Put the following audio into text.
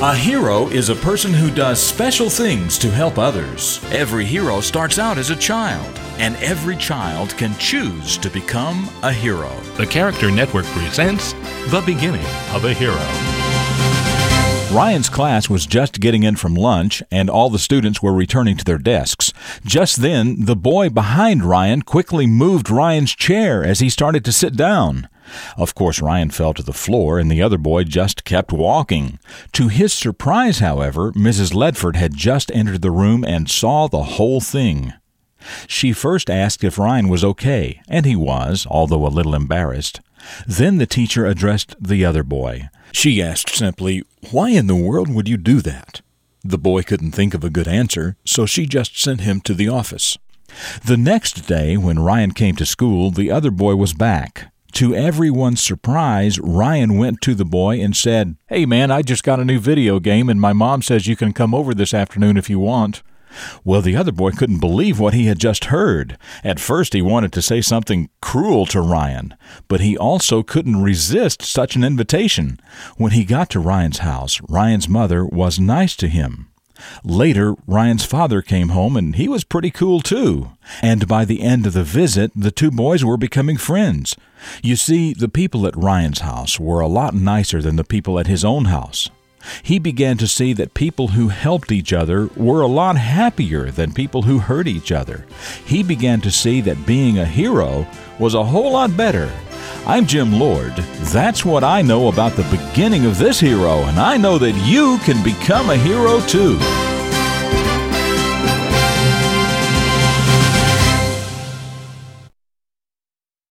A hero is a person who does special things to help others. Every hero starts out as a child, and every child can choose to become a hero. The Character Network presents The Beginning of a Hero. Ryan's class was just getting in from lunch, and all the students were returning to their desks. Just then, the boy behind Ryan quickly moved Ryan's chair as he started to sit down. Of course, Ryan fell to the floor, and the other boy just kept walking. To his surprise, however, Mrs. Ledford had just entered the room and saw the whole thing. She first asked if Ryan was okay, and he was, although a little embarrassed. Then the teacher addressed the other boy. She asked simply, Why in the world would you do that? The boy couldn't think of a good answer, so she just sent him to the office. The next day, when Ryan came to school, the other boy was back. To everyone's surprise, Ryan went to the boy and said, Hey man, I just got a new video game and my mom says you can come over this afternoon if you want. Well, the other boy couldn't believe what he had just heard. At first, he wanted to say something cruel to Ryan, but he also couldn't resist such an invitation. When he got to Ryan's house, Ryan's mother was nice to him. Later, Ryan's father came home and he was pretty cool too. And by the end of the visit, the two boys were becoming friends. You see, the people at Ryan's house were a lot nicer than the people at his own house. He began to see that people who helped each other were a lot happier than people who hurt each other. He began to see that being a hero was a whole lot better. I'm Jim Lord. That's what I know about the beginning of this hero, and I know that you can become a hero too.